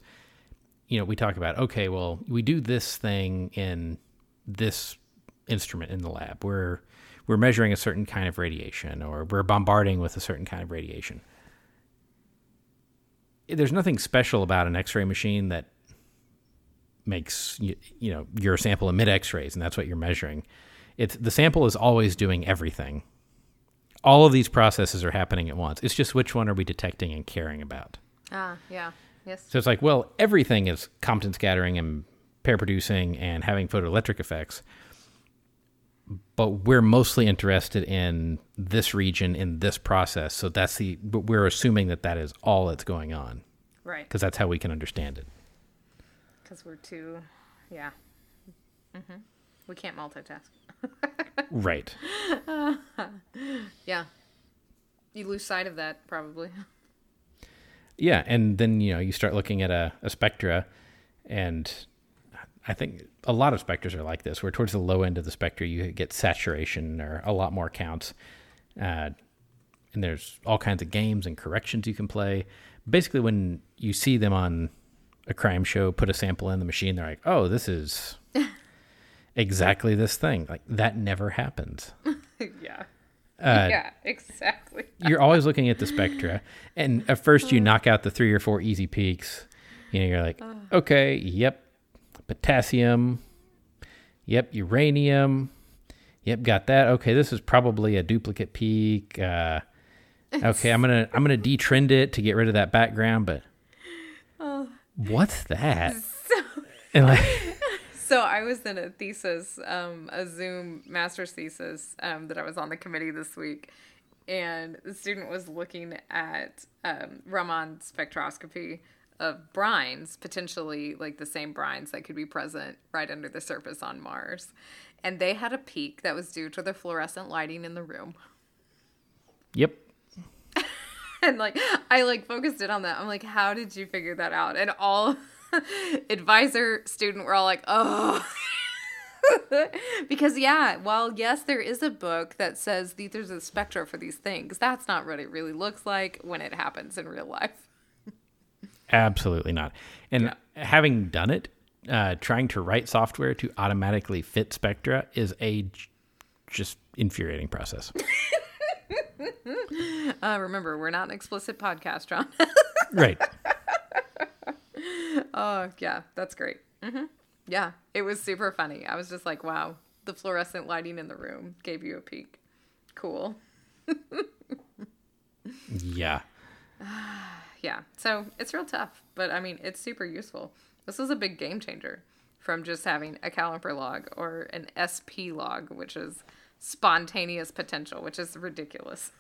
you know, we talk about, okay, well, we do this thing in this instrument in the lab. We're we're measuring a certain kind of radiation or we're bombarding with a certain kind of radiation. There's nothing special about an X-ray machine that makes you, you know your sample emit X-rays, and that's what you're measuring. It's the sample is always doing everything. All of these processes are happening at once. It's just which one are we detecting and caring about. Ah, yeah. Yes. So it's like, well, everything is Compton scattering and pair producing and having photoelectric effects. But we're mostly interested in this region in this process. So that's the, but we're assuming that that is all that's going on right. because that's how we can understand it. Because we're too, yeah. hmm We can't multitask. Right. Yeah. You lose sight of that, probably. Yeah, and then you know you start looking at a, a spectra, and I think a lot of specters are like this. Where towards the low end of the spectra, you get saturation or a lot more counts, uh, and there's all kinds of games and corrections you can play. Basically, when you see them on a crime show, put a sample in the machine, they're like, "Oh, this is exactly this thing." Like that never happens. yeah. Uh, yeah, exactly. you're always looking at the spectra, and at first you knock out the three or four easy peaks. You know, you're like, okay, yep, potassium, yep, uranium, yep, got that. Okay, this is probably a duplicate peak. Uh, okay, I'm gonna I'm gonna detrend it to get rid of that background, but what's that? and like, So I was in a thesis, um, a Zoom master's thesis um, that I was on the committee this week, and the student was looking at um, Raman spectroscopy of brines, potentially like the same brines that could be present right under the surface on Mars, and they had a peak that was due to the fluorescent lighting in the room. yep, and like I like focused in on that. I'm like, how did you figure that out? And all advisor student were all like, oh. because yeah, while yes, there is a book that says there's a spectra for these things. That's not what it really looks like when it happens in real life. Absolutely not. And having done it, uh, trying to write software to automatically fit spectra is a j- just infuriating process. Uh, remember, we're not an explicit podcast, John. right. oh yeah, that's great. hmm Yeah, it was super funny. I was just like, wow, the fluorescent lighting in the room gave you a peek. Cool. Yeah. yeah so it's real tough but i mean it's super useful this is a big game changer from just having a caliper log or an sp log which is spontaneous potential which is ridiculous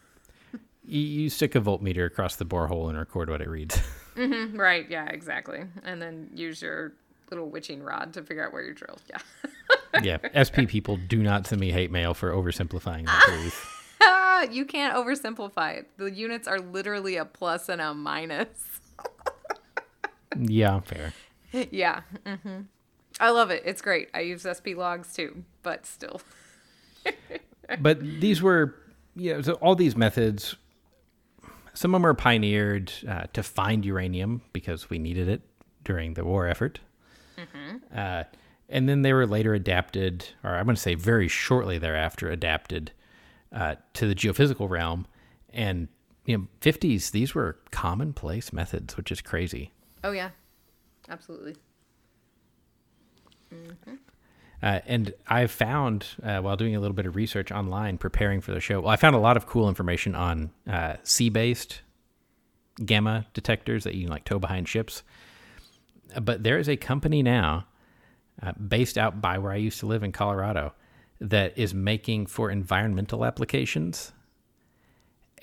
You, stick a voltmeter across the borehole and record what it reads. Mm-hmm, right yeah exactly and then use your little witching rod to figure out where you drilled yeah yeah. SP people do not send me hate mail for oversimplifying the truth. You can't oversimplify it. The units are literally a plus and a minus. Yeah, fair. yeah hmm i love it. It's great. I use sp logs too but still. But these were, you know, so all these methods, some of them were pioneered uh, to find uranium because we needed it during the war effort. Uh, and then they were later adapted, or I'm going to say very shortly thereafter, adapted uh, to the geophysical realm. And, you know, 50s, these were commonplace methods, which is crazy. Oh yeah, absolutely. Uh, and I found uh, while doing a little bit of research online, preparing for the show, well, I found a lot of cool information on uh, sea-based gamma detectors that you can like tow behind ships. Uh, But there is a company now, uh, based out by where I used to live in Colorado, that is making for environmental applications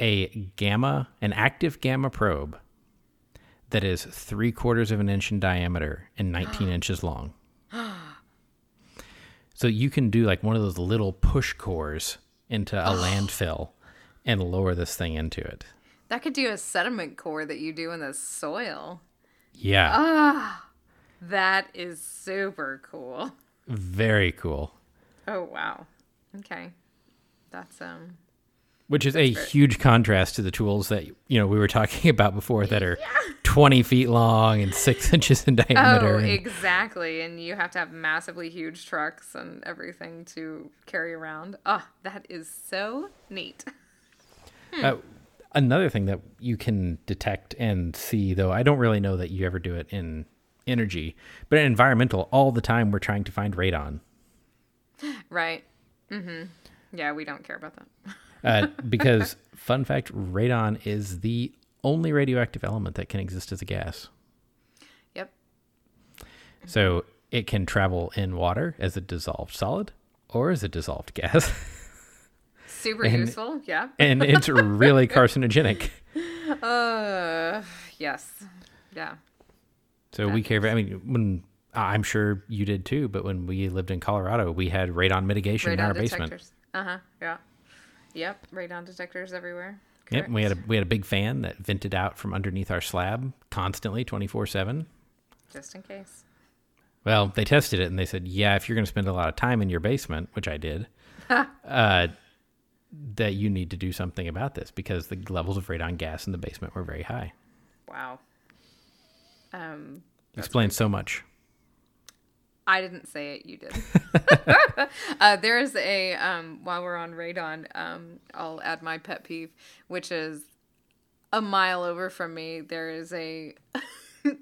a gamma, an active gamma probe that is three quarters of an inch in diameter and 19 inches long. So you can do like one of those little push cores into a landfill and lower this thing into it. That could do a sediment core that you do in the soil. Yeah. Ah, that is super cool. Very cool. Oh wow. Okay. That's um Which is a huge contrast to the tools that you know we were talking about before that are 20 feet long and six inches in diameter. Oh, and- exactly. And you have to have massively huge trucks and everything to carry around. Oh, that is so neat. Uh, another thing that you can detect and see, though, I don't really know that you ever do it in energy, but in environmental, all the time we're trying to find radon. Right. Mm-hmm. Yeah, we don't care about that. Uh, because, fun fact, radon is the only radioactive element that can exist as a gas. Yep. So it can travel in water as a dissolved solid or as a dissolved gas. Super And- useful. Yeah. and it's really carcinogenic. Uh, yes. Yeah. So we care. I mean, when I'm sure you did too, but when we lived in Colorado, we had radon mitigation in Radon our basement. detectors. Uh huh. Yeah. Yep. Radon detectors everywhere. Yep, we had a we had a big fan that vented out from underneath our slab constantly, twenty four seven. Just in case. Well, they tested it and they said, yeah, if you're going to spend a lot of time in your basement, which I did, uh, that you need to do something about this because the levels of radon gas in the basement were very high. Wow. Um. Explains so much. I didn't say it. You did. uh, there is a um, while we're on radon. Um, I'll add my pet peeve, which is a mile over from me. There is a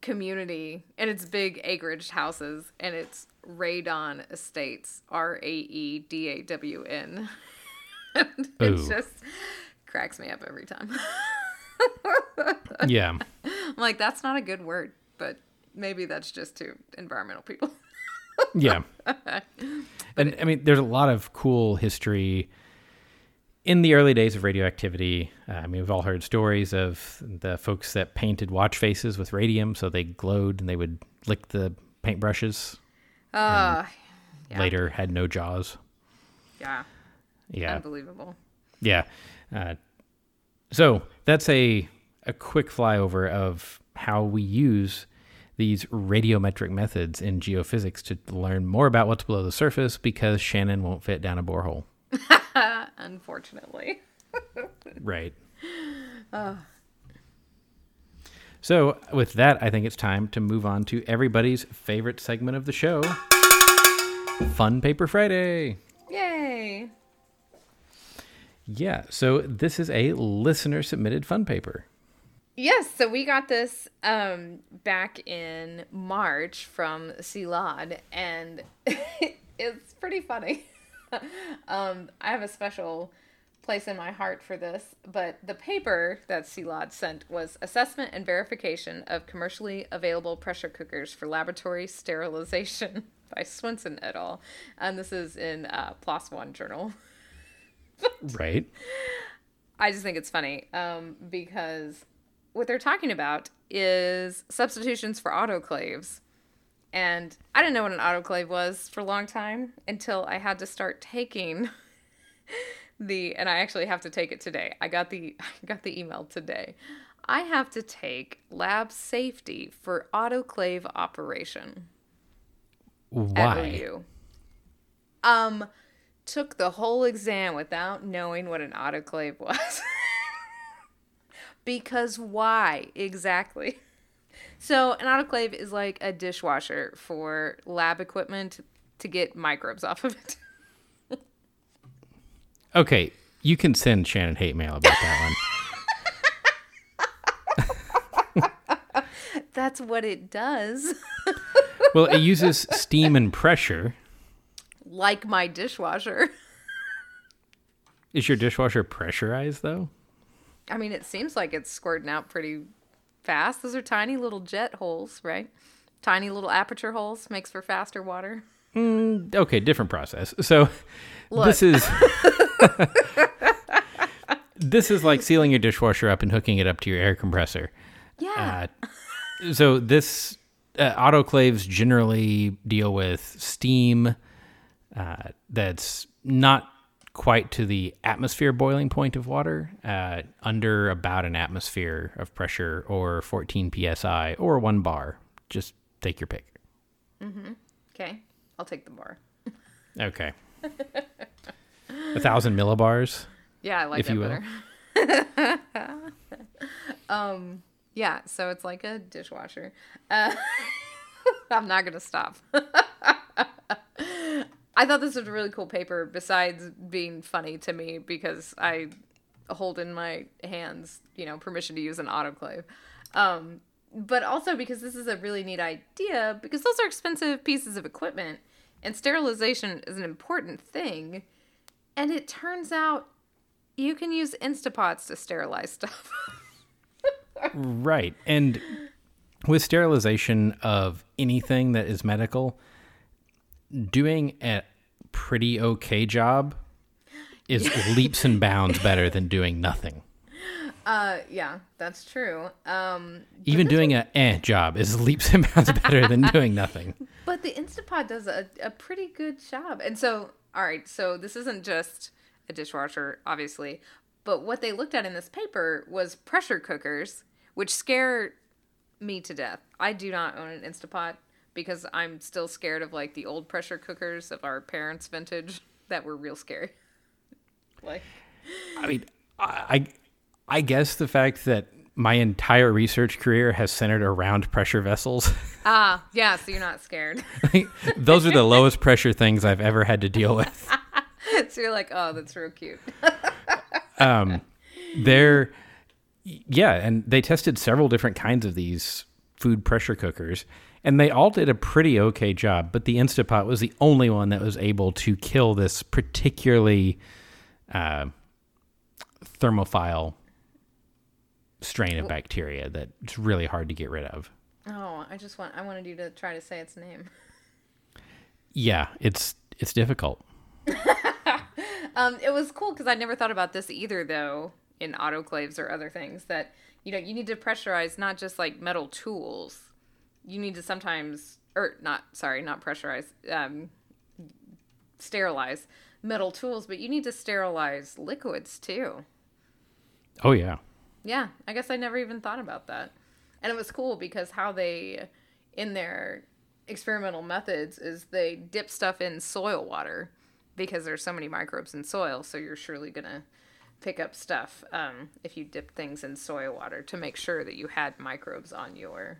community, and it's big acreage houses, and it's Raedawn Estates. R A E D A W N. It just cracks me up every time. Yeah. I'm like, that's not a good word, but maybe that's just to environmental people. Yeah. and I mean, there's a lot of cool history in the early days of radioactivity. Uh, I mean, we've all heard stories of the folks that painted watch faces with radium so they glowed and they would lick the paintbrushes. Uh, Yeah. Later, had no jaws. yeah, Yeah. unbelievable. Yeah. Uh, so that's a a quick flyover of how we use these radiometric methods in geophysics to learn more about what's below the surface because Shannon won't fit down a borehole. Unfortunately. Right. So, with that, I think it's time to move on to everybody's favorite segment of the show Fun Paper Friday. Yay. Yeah, so this is a listener submitted fun paper. Yes, so we got this um, back in March from Silad, and it's pretty funny. um, I have a special place in my heart for this, but the paper that Silad sent was Assessment and Verification of Commercially Available Pressure Cookers for Laboratory Sterilization by Swenson et al. And this is in uh, PLOS One Journal. Right. I just think it's funny um, because what they're talking about is substitutions for autoclaves. And I didn't know what an autoclave was for a long time until I had to start taking the and I actually have to take it today. I got the I got the email today. I have to take lab safety for autoclave operation at Why? OU. Um, took the whole exam without knowing what an autoclave was. Because why exactly? So an autoclave is like a dishwasher for lab equipment to get microbes off of it. Okay, you can send Shannon hate mail about that one. That's what it does. Well, it uses steam and pressure. like my dishwasher. Is your dishwasher pressurized though? I mean, it seems like it's squirting out pretty fast. Those are tiny little jet holes, right? Tiny little aperture holes makes for faster water. Okay, different process. So Look. this is this is like sealing your dishwasher up and hooking it up to your air compressor. Yeah. Uh, so this uh, autoclaves generally deal with steam uh, that's not quite to the atmosphere boiling point of water, uh, under about an atmosphere of pressure or 14 psi or one bar. Just take your pick. okay. I'll take the bar. Okay. a thousand millibars. Yeah, I like If that you will. better. um, yeah, so it's like a dishwasher. Uh, I'm not gonna stop. I thought this was a really cool paper. Besides being funny to me because I hold in my hands, you know, permission to use an autoclave. Um, but also because this is a really neat idea because those are expensive pieces of equipment and sterilization is an important thing. And it turns out you can use Instapots to sterilize stuff. Right. And with sterilization of anything that is medical, doing a pretty okay job is leaps and bounds better than doing nothing. Uh, yeah, that's true. Um, Even doing a eh job is leaps and bounds better than doing nothing. but the Instapot does a, a pretty good job. And so, all right, so this isn't just a dishwasher, obviously, but what they looked at in this paper was pressure cookers, which scare me to death. I do not own an Instapot because I'm still scared of like the old pressure cookers of our parents' vintage that were real scary. Like, I mean, I I guess the fact that my entire research career has centered around pressure vessels. Ah, yeah, so you're not scared. Those are the lowest pressure things I've ever had to deal with. so you're like, oh, that's real cute. Um, they're yeah, and they tested several different kinds of these food pressure cookers, and they all did a pretty okay job. But the Instapot was the only one that was able to kill this particularly uh, thermophile strain of bacteria that's really hard to get rid of. Oh, I just want I wanted you to try to say its name. Yeah, it's it's difficult. Um, it was cool because I never thought about this either, though, in autoclaves or other things. That you know, you need to pressurize not just like metal tools. You need to sometimes, or not, sorry, not pressurize, um, sterilize metal tools, but you need to sterilize liquids too. Oh yeah. Yeah, I guess I never even thought about that. And it was cool because how they, in their experimental methods, is they dip stuff in soil water because there's so many microbes in soil. So you're surely going to pick up stuff um, if you dip things in soil water to make sure that you had microbes on your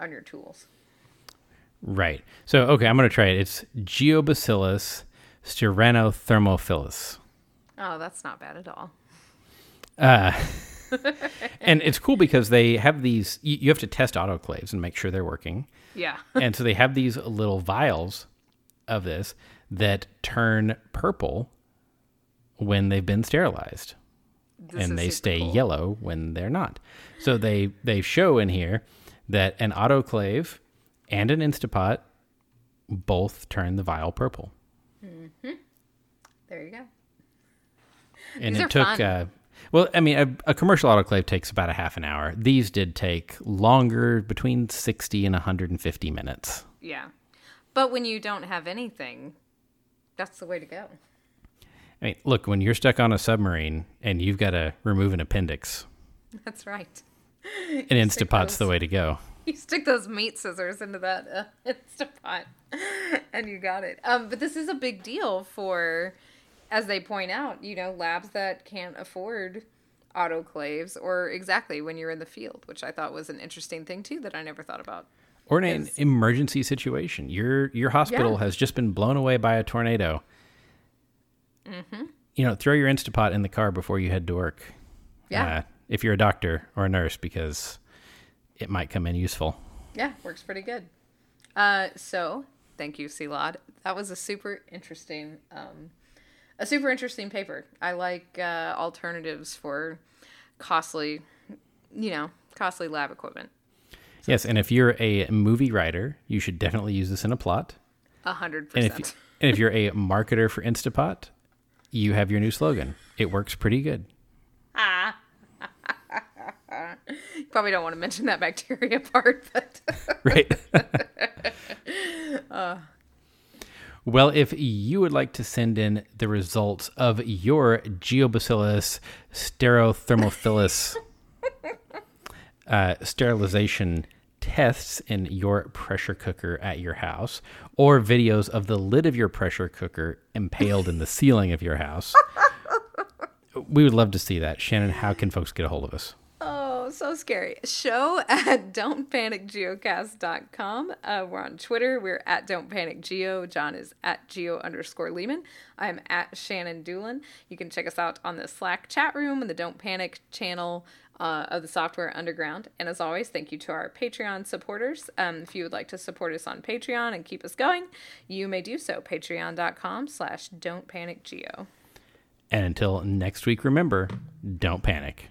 on your tools. Right. So okay, I'm gonna try it. It's Geobacillus stearothermophilus. Oh, that's not bad at all. Uh, and it's cool because they have these. You, you have to test autoclaves and make sure they're working. Yeah. and so they have these little vials of this that turn purple when they've been sterilized This and they stay cool. yellow when they're not. So they they show in here that an autoclave and an Instapot both turn the vial purple. There you go. And These it took uh well, I mean, a, a commercial autoclave takes about a half an hour. These did take longer, between 60 and 150 minutes. Yeah. But when you don't have anything, that's the way to go. I mean, look, when you're stuck on a submarine and you've got to remove an appendix, That's right. an stick Instapot's the way to go. You stick those meat scissors into that uh, Instapot, and you got it. Um, but this is a big deal for, as they point out, you know, labs that can't afford autoclaves, or exactly when you're in the field, which I thought was an interesting thing too that I never thought about. Or in an emergency situation. Your your hospital Yeah. has just been blown away by a tornado. Mm-hmm. You know, throw your Instapot in the car before you head to work. Yeah. Uh, if you're a doctor or a nurse, because it might come in useful. Yeah, works pretty good. Uh, so thank you, Celad. That was a super interesting, um, a super interesting paper. I like uh, alternatives for costly, you know, costly lab equipment. Yes, and if you're a movie writer, you should definitely use this in a plot. A hundred percent. and if you're a marketer for Instapot, you have your new slogan. It works pretty good. Probably don't want to mention that bacteria part, but right? well, if you would like to send in the results of your Geobacillus stearothermophilus uh, sterilization tests in your pressure cooker at your house, or videos of the lid of your pressure cooker impaled in the ceiling of your house, we would love to see that. Shannon, how can folks get a hold of us? Oh, so scary. Show at don'tpanicgeocast.com. Uh, we're on Twitter. We're at Don't Panic Geo. John is at Geo underscore Leeman. I'm at Shannon Dulin. You can check us out on the Slack chat room and the Don't Panic channel uh, of the Software Underground. And as always, thank you to our Patreon supporters. Um, if you would like to support us on Patreon and keep us going, you may do so. Patreon.com slash Don't Panic Geo. And until next week, remember don't panic.